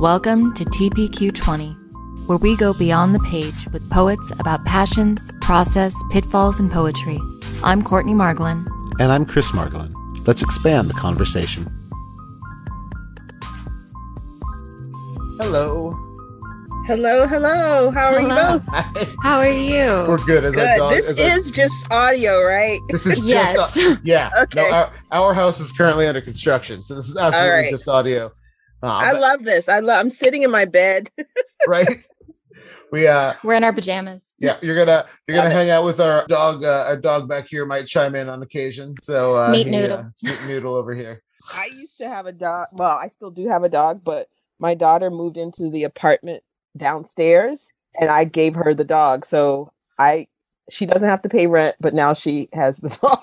Welcome to TPQ20, where we go beyond the page with poets about passions, process, pitfalls, and poetry. I'm Courtney Margolin. And I'm Chris Margolin. Let's expand the conversation. Hello. Hello, hello. How are Hello. you both? How are you? We're good as Good. dog. This as our- is just audio, right? this is Yes. just uh, yeah. Okay. No, our, our house is currently under construction, so this is absolutely right. just audio. Uh, I but- love this. I love I'm sitting in my bed. right. We uh We're in our pajamas. yeah, you're gonna you're gonna it. hang out with our dog. Uh, our dog back here might chime in on occasion. So uh, Meat he, Noodle. uh, meat noodle over here. I used to have a dog. Well, I still do have a dog, but my daughter moved into the apartment downstairs and I gave her the dog. So I she doesn't have to pay rent, but now she has the dog.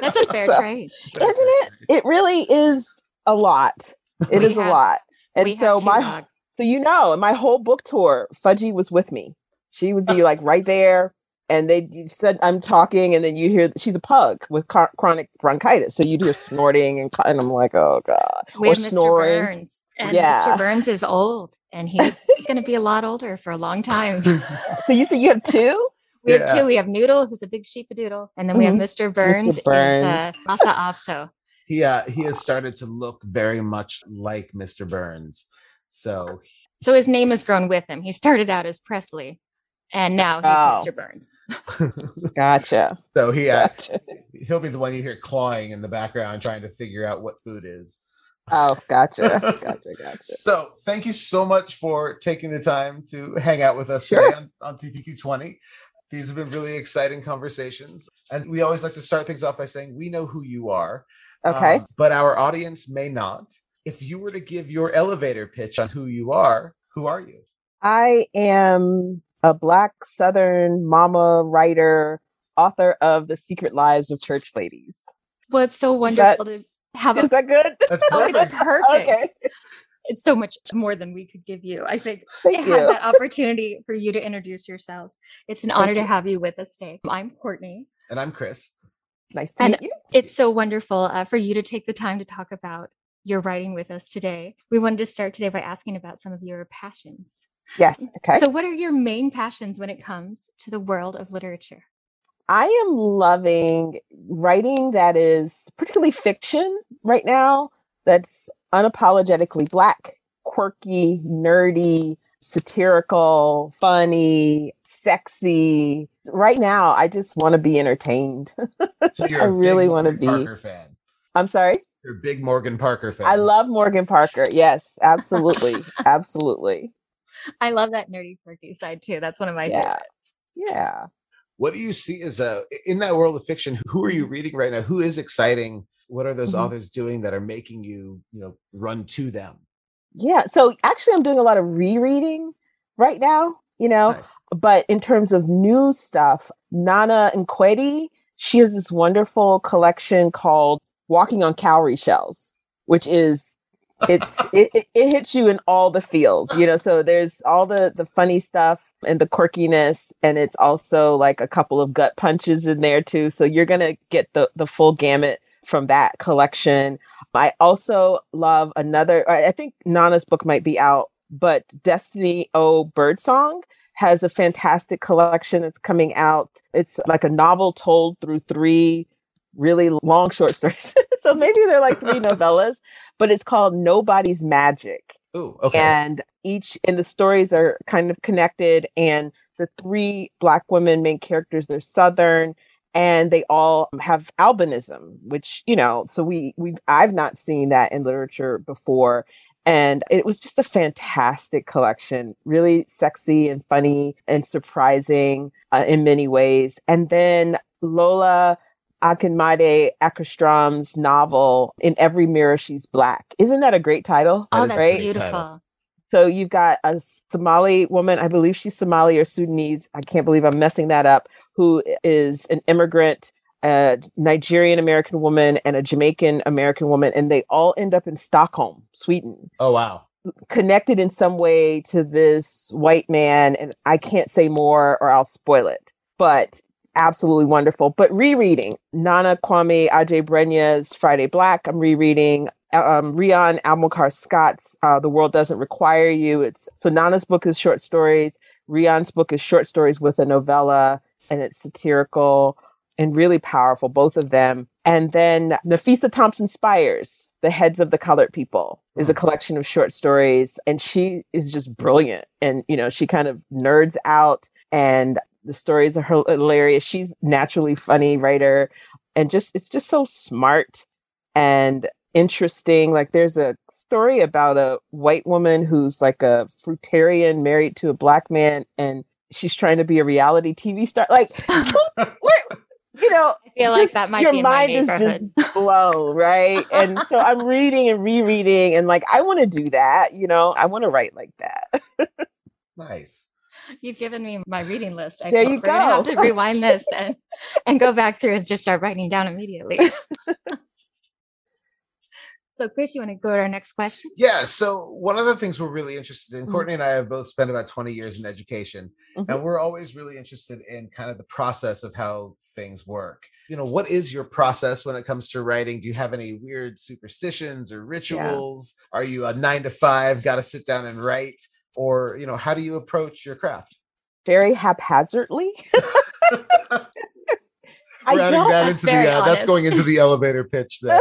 That's a fair So- trade. Isn't it? It really is a lot. It We is have- a lot. And so my dogs. So you know, my whole book tour, Fudgy was with me. She would be like right there, and they you said I'm talking, and then you hear she's a pug with chro- chronic bronchitis, so you'd hear snorting, and, and I'm like, oh god, We or have Mr. snoring. Burns. And Yeah. Mr. Burns is old and he's going to be a lot older for a long time. So you say you have two? We have two. We have Noodle, who's a big sheepadoodle, and then we have Mr. Burns, Burns. is uh, Lhasa Apso. he uh, he has started to look very much like Mr. Burns. So So his name has grown with him. He started out as Presley, and now he's Oh. Mr. Burns. Gotcha. so he uh, Gotcha. he'll be the one you hear clawing in the background trying to figure out what food is. Oh, gotcha. Gotcha. Gotcha. So thank you so much for taking the time to hang out with us Sure. today on, on TPQ 20. These have been really exciting conversations. And we always like to start things off by saying we know who you are. Okay. um, but our audience may not. If you were to give your elevator pitch on who you are, who are you? I am a Black Southern mama writer, author of The Secret Lives of Church Ladies. Well, it's so Is that- wonderful to have Is a. that good? That's Oh, it's perfect. perfect. Okay. It's so much more than we could give you. I think Thank to you. have that opportunity for you to introduce yourself. It's an Thank honor to have you with us today. I'm Courtney. and I'm Chris. Nice to And- meet you. It's so wonderful uh, for you to take the time to talk about your writing with us today. We wanted to start today by asking about some of your passions. Yes. Mm, okay. So, what are your main passions when it comes to the world of literature? I am loving writing that is particularly fiction right now that's unapologetically black, quirky, nerdy, satirical, funny, sexy. Right now, I just want to be entertained. So you're I a really wanna be- Parker fan. I'm sorry. You're a big Morgan Parker fan. I love Morgan Parker. Yes, absolutely. absolutely. I love that nerdy, quirky side too. That's one of my Yeah. favorites. Yeah. What do you see as a in that world of fiction? Who are you reading right now? Who is exciting? What are those Mhm. authors doing that are making you, you know, run to them? Yeah. So actually, I'm doing a lot of rereading right now, you know, Nice. but in terms of new stuff, Nana and Nkweti, she has this wonderful collection called Walking on Cowrie Shells, which is it's it, it, it hits you in all the feels, you know. So there's all the the funny stuff and the quirkiness, and it's also like a couple of gut punches in there too. So you're gonna get the the full gamut from that collection. I also love another. I I think Nana's book might be out, but Destiny O Birdsong has a fantastic collection that's coming out. It's like a novel told through three really long short stories. so maybe they're like three novellas, but it's called Nobody's Magic. Ooh, okay. And each and the stories are kind of connected. And the three black women main characters, they're southern and they all have albinism, which, you know, so we we've I've not seen that in literature before. And it was just a fantastic collection, really sexy and funny and surprising uh, in many ways. And then Lola Akinmade Ekstrom's novel, In Every Mirror She's Black. Isn't that a great title? Oh, That is that's a great beautiful. title. So you've got a Somali woman, I believe she's Somali or Sudanese. I can't believe I'm messing that up, who is an immigrant, a Nigerian American woman, and a Jamaican American woman. And they all end up in Stockholm, Sweden, Oh wow. connected in some way to this white man. And I can't say more or I'll spoil it, but absolutely wonderful. But rereading Nana Kwame Adjei-Brenyah's Friday Black, I'm rereading um, Rion Amilcar Scott's uh, The World Doesn't Require You. It's so Nana's book is short stories. Rion's book is short stories with a novella, and it's satirical and really powerful, both of them. And then Nafissa Thompson-Spires, The Heads of the Colored People, is a collection of short stories, and she is just brilliant. And you know, she kind of nerds out, and the stories are hilarious. She's naturally funny writer, and just it's just so smart and interesting. Like there's a story about a white woman who's like a fruitarian married to a black man and she's trying to be a reality TV star. Like you know, I feel like that might your be in my mind is just blown, right? and so I'm reading and rereading and like I want to do that, you know. I want to write like that. Nice. You've given me my reading list. I There you we're gonna have to rewind this and and go back through and just start writing down immediately. so, Chris, you want to go to our next question? Yeah. So one of the things we're really interested in, Mhm. Courtney and I have both spent about 20 years in education, Mhm. and we're always really interested in kind of the process of how things work. You know, what is your process when it comes to writing? Do you have any weird superstitions or rituals? Are you a nine to five, got to sit down and write? Or, you know, how do you approach your craft? Very haphazardly. I We're adding don't that into the, uh, that's going into the elevator pitch there.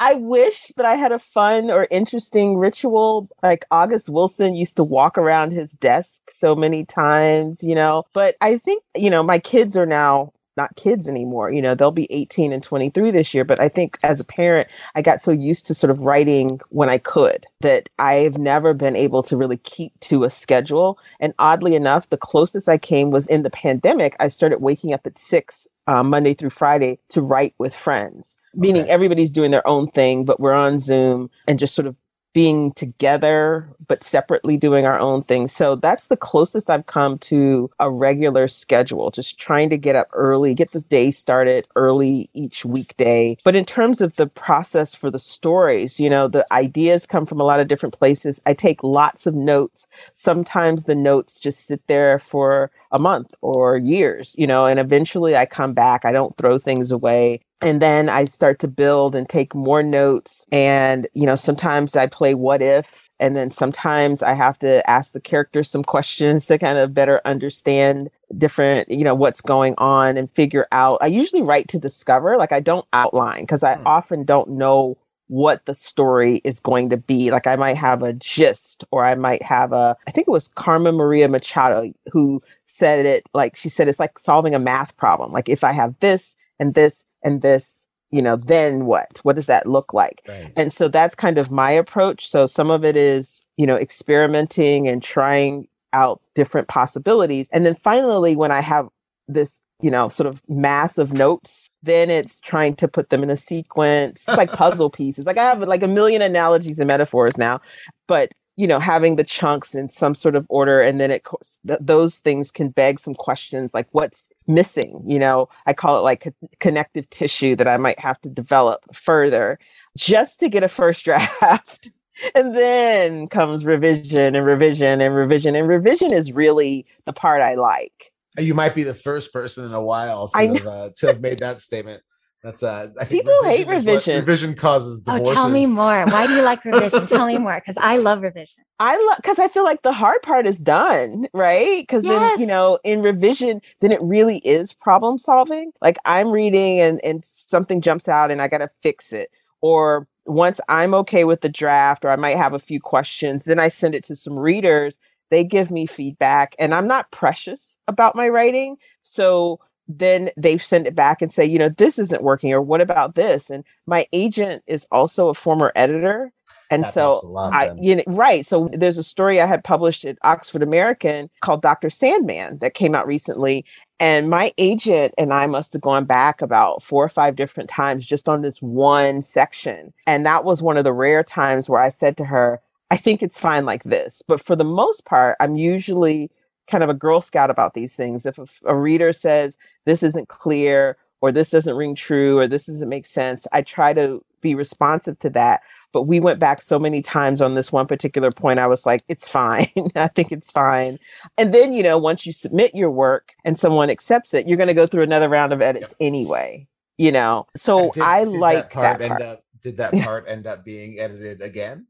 I wish that I had a fun or interesting ritual. Like August Wilson used to walk around his desk so many times, you know. But I think, you know, my kids are now not kids anymore. You know, they'll be 18 and 23 this year. But I think as a parent, I got so used to sort of writing when I could that I've never been able to really keep to a schedule. And oddly enough, the closest I came was in the pandemic. I started waking up at six uh, Monday through Friday to write with friends, meaning Okay. everybody's doing their own thing, but we're on Zoom and just sort of being together, but separately doing our own thing. So that's the closest I've come to a regular schedule, just trying to get up early, get the day started early each weekday. But in terms of the process for the stories, you know, the ideas come from a lot of different places. I take lots of notes. Sometimes the notes just sit there for a month or years, you know, and eventually I come back. I don't throw things away. And then I start to build and take more notes. And, you know, sometimes I play what if. And then sometimes I have to ask the characters some questions to kind of better understand different, you know, what's going on and figure out. I usually write to discover, like I don't outline because I Hmm. often don't know what the story is going to be. Like I might have a gist or I might have a, I think it was Carmen Maria Machado who said it like she said it's like solving a math problem. Like if I have this and this and this, you know, then what? What does that look like? Right. And so that's kind of my approach. So some of it is, you know, experimenting and trying out different possibilities. And then finally, when I have this, you know, sort of mass of notes, then it's trying to put them in a sequence, It's like puzzle pieces. Like I have like a million analogies and metaphors now, but you know, having the chunks in some sort of order, and then it th- those things can beg some questions like what's missing. You know, I call it like co- connective tissue that I might have to develop further just to get a first draft. And then comes revision and revision and revision. And revision is really the part I like. You might be the first person in a while to have, uh, to have made that statement. That's uh, I think People hate revision. revision causes Oh, tell me more. Why do you like revision? tell me more, because I love revision. I love because I feel like the hard part is done, right? Because then you know, in revision, then it really is problem solving. Like I'm reading and and something jumps out and I gotta fix it. Or once I'm okay with the draft, or I might have a few questions, then I send it to some readers. They give me feedback, and I'm not precious about my writing. So then they send it back and say, you know, this isn't working, or what about this? And my agent is also a former editor. And That so lot I, you know, right. So there's a story I had published at Oxford American called Dr. Sandman that came out recently. And my agent and I must have gone back about four or five different times just on this one section. And that was one of the rare times where I said to her, I think it's fine like this. But for the most part, I'm usually kind of a Girl Scout about these things. If a, a reader says this isn't clear or this doesn't ring true or this doesn't make sense, I try to be responsive to that. But we went back so many times on this one particular point. I was like, it's fine. I think it's fine. And then, you know, once you submit your work and someone accepts it, you're going to go through another round of edits anyway, you know? So did- I did like that part that end part. up did that part end up being edited again?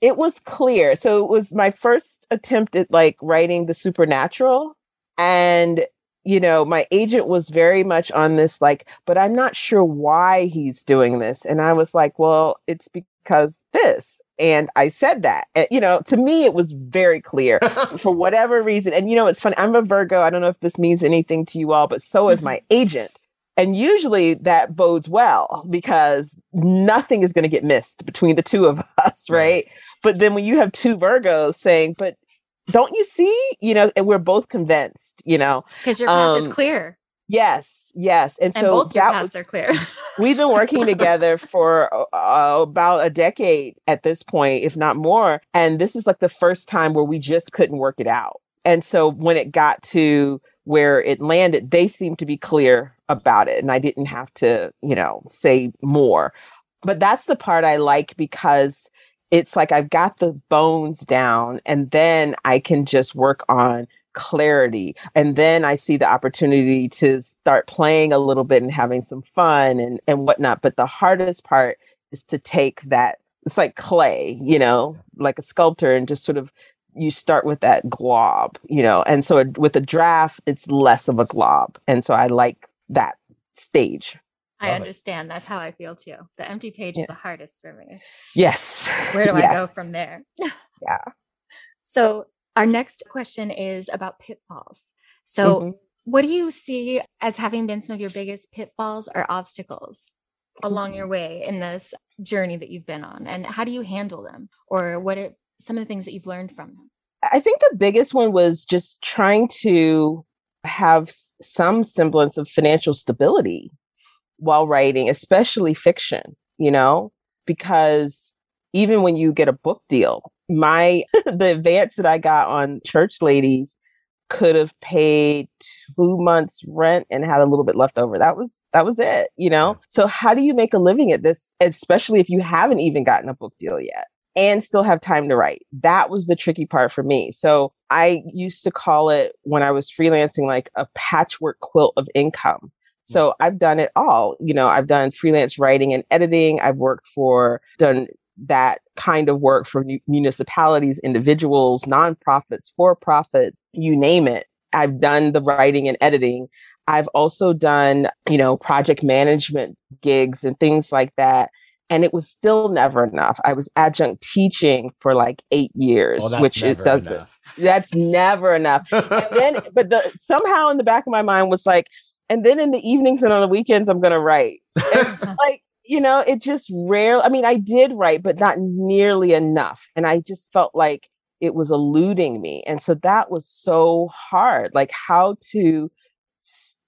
It was clear. So it was my first attempt at like writing the supernatural. And, you know, my agent was very much on this, like, but I'm not sure why he's doing this. And I was like, well, it's because this. And I said that. And, you know, to me, it was very clear for whatever reason. And, you know, it's funny. I'm a Virgo. I don't know if this means anything to you all, but so is my agent. And usually that bodes well because nothing is going to get missed between the two of us, Right. But then when you have two Virgos saying, but don't you see? You know, and we're both convinced, you know. Because your path is Um, clear Yes, yes. And, and so both your paths was, are clear. we've been working together for uh, about a decade at this point, if not more. And this is like the first time where we just couldn't work it out. And so when it got to where it landed, they seemed to be clear about it. And I didn't have to, you know, say more. But that's the part I like because it's like I've got the bones down and then I can just work on clarity. And then I see the opportunity to start playing a little bit and having some fun and, and whatnot. But the hardest part is to take that, it's like clay, you know, like a sculptor and just sort of you start with that glob, you know, and so with a draft, it's less of a glob. And so I like that stage. I Love it. understand. That's how I feel too. The empty page Yeah. is the hardest for me. Yes. Where do I go from there? Yeah. So, our next question is about pitfalls. So, Mhm. what do you see as having been some of your biggest pitfalls or obstacles along Mm-hmm. your way in this journey that you've been on? And how do you handle them? Or what are some of the things that you've learned from them? I think the biggest one was just trying to have some semblance of financial stability while writing, especially fiction, you know, because even when you get a book deal, my the advance that I got on Church Ladies could have paid two months rent and had a little bit left over. That was that was it, you know. So how do you make a living at this, especially if you haven't even gotten a book deal yet? and still have time to write. That was the tricky part for me. So I used to call it when I was freelancing like a patchwork quilt of income. So I've done it all. You know, I've done freelance writing and editing. I've worked for, done that kind of work for municipalities, individuals, nonprofits, for profit, you name it. I've done the writing and editing. I've also done, you know, project management gigs and things like that and it was still never enough. I was adjunct teaching for like eight years, Well, which it doesn't. enough. That's never enough. And then, but the somehow in the back of my mind was like, and then in the evenings and on the weekends, I'm gonna write. And, like you know, it just rare. I mean, I did write, but not nearly enough, and I just felt like it was eluding me, and so that was so hard. Like how to,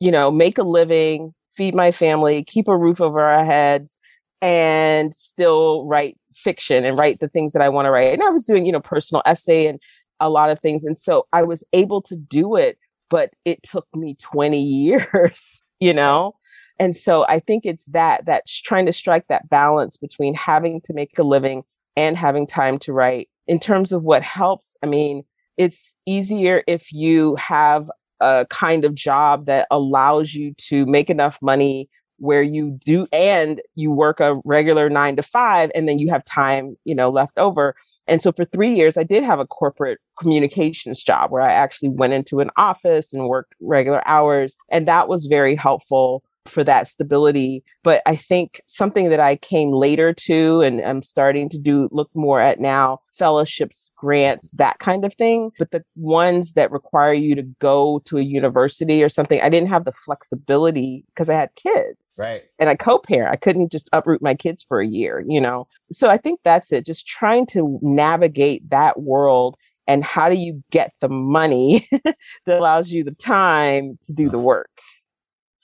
you know, make a living, feed my family, keep a roof over our heads and still write fiction and write the things that I want to write. And I was doing, you know, personal essay and a lot of things. And so I was able to do it, but it took me 20 years, you know? And so I think it's that, that's trying to strike that balance between having to make a living and having time to write. In terms of what helps, I mean, it's easier if you have a kind of job that allows you to make enough money where you do and you work a regular nine to five and then you have time you know left over and so for three years i did have a corporate communications job where i actually went into an office and worked regular hours and that was very helpful for that stability. But I think something that I came later to and I'm starting to do look more at now fellowships, grants, that kind of thing. But the ones that require you to go to a university or something, I didn't have the flexibility because I had kids. Right. And I co parent. I couldn't just uproot my kids for a year, you know? So I think that's it. Just trying to navigate that world and how do you get the money that allows you the time to do the work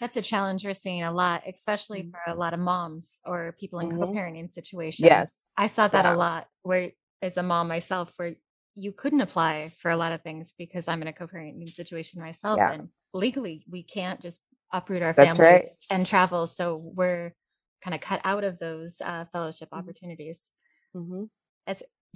that's a challenge we're seeing a lot especially Mm-hmm. for a lot of moms or people in Mhm. co-parenting situations yes i saw that Yeah. a lot where as a mom myself where you couldn't apply for a lot of things because i'm in a co-parenting situation myself Yeah. and legally we can't just uproot our That's families right. and travel so we're kind of cut out of those uh, fellowship Mhm. opportunities hmm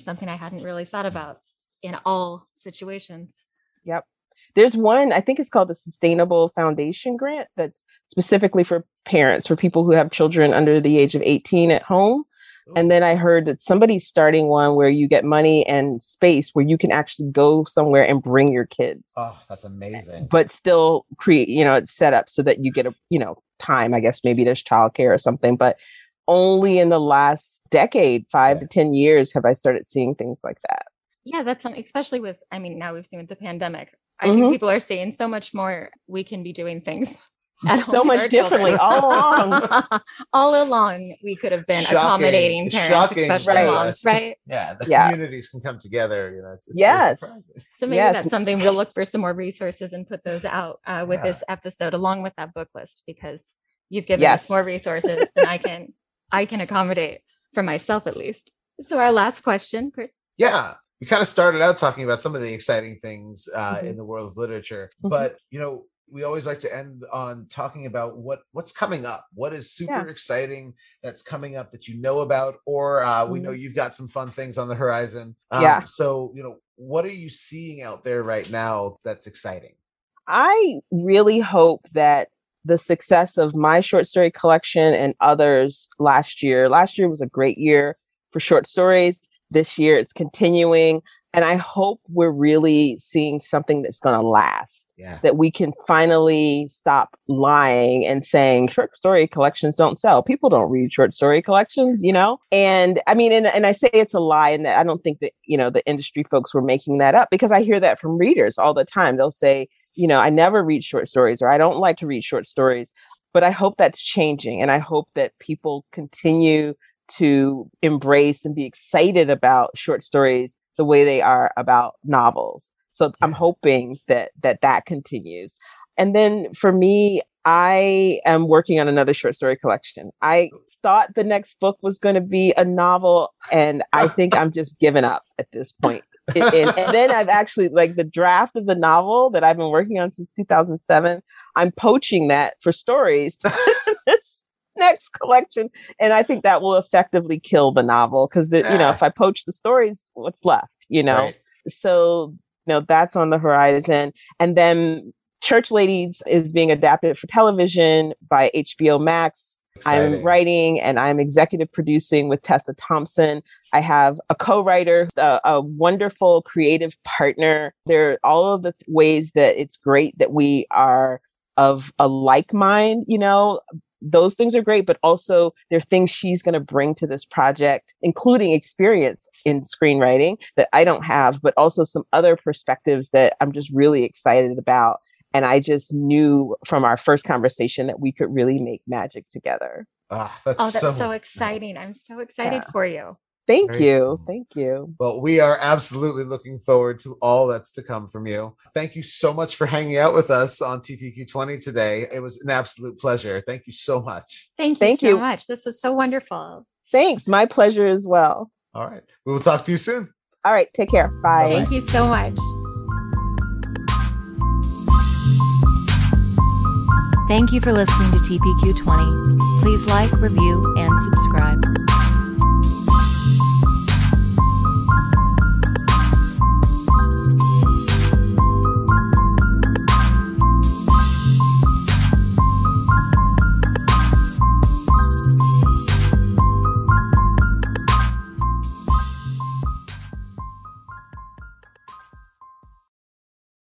something i hadn't really thought about in all situations Yep. There's one, I think it's called the Sustainable Foundation Grant that's specifically for parents, for people who have children under the age of 18 at home. And oh. then I heard that somebody's starting one where you get money and space where you can actually go somewhere and bring your kids, Oh, that's amazing. but still create, you know, it's set up so that you get a, you know, time. I guess maybe there's childcare or something, but only in the last decade, five Yeah. to 10 years, have I started seeing things like that. Yeah that's something especially with i mean now we've seen with the pandemic i think Mhm. people are seeing so much more we can be doing things at So much our children. differently all along. all along we could have been Shocking. accommodating It's parents shocking, especially Right. moms right Yeah, the Yeah. communities can come together. You know, it's, it's Yes. so maybe Yes. that's something we'll look for some more resources and put those out uh, with Yeah. this episode along with that book list because you've given Yes. us more resources than i can i can accommodate for myself at least so our last question chris Yeah, we kind of started out talking about some of the exciting things uh, Mhm. in the world of literature, Mhm. but you know, we always like to end on talking about what what's coming up. What is super Yeah. exciting that's coming up that you know about, or uh, we know Mhm. you've got some fun things on the horizon. Um, Yeah. So you know, what are you seeing out there right now that's exciting? I really hope that the success of my short story collection and others last year, last year was a great year for short stories. This year it's continuing. And I hope we're really seeing something that's going to last, Yeah. that we can finally stop lying and saying short story collections don't sell. People don't read short story collections, you know? And I mean, and, and I say it's a lie, and that I don't think that, you know, the industry folks were making that up because I hear that from readers all the time. They'll say, you know, I never read short stories or I don't like to read short stories. But I hope that's changing. And I hope that people continue to embrace and be excited about short stories the way they are about novels. So I'm hoping that that that continues. And then for me, I am working on another short story collection. I thought the next book was going to be a novel, and I think I'm just giving up at this point. It- and, and then I've actually like the draft of the novel that I've been working on since 2007. I'm poaching that for stories to next collection, and I think that will effectively kill the novel because you know Ah. if I poach the stories, what's left? You know, Right. so you know that's on the horizon, and then Church Ladies is being adapted for television by HBO Max. Exciting. I'm writing and I'm executive producing with Tessa Thompson. I have a co-writer, a, a wonderful creative partner. There are all of the th- ways that it's great that we are of a like mind, you know, those things are great, but also there are things she's going to bring to this project, including experience in screenwriting that I don't have, but also some other perspectives that I'm just really excited about. And I just knew from our first conversation that we could really make magic together. Ah, that's oh that's so, so exciting i'm so excited Yeah. for you Thank Very you. cool. Thank you. Well, we are absolutely looking forward to all that's to come from you. Thank you so much for hanging out with us on TPQ20 today. It was an absolute pleasure. Thank you so much. thank you Thank so you. much this was so wonderful Thanks. My pleasure as well. All right. We will talk to you soon. All right. Take care. Bye. thank you so much Thank you for listening to TPQ20. Please like, review, and subscribe.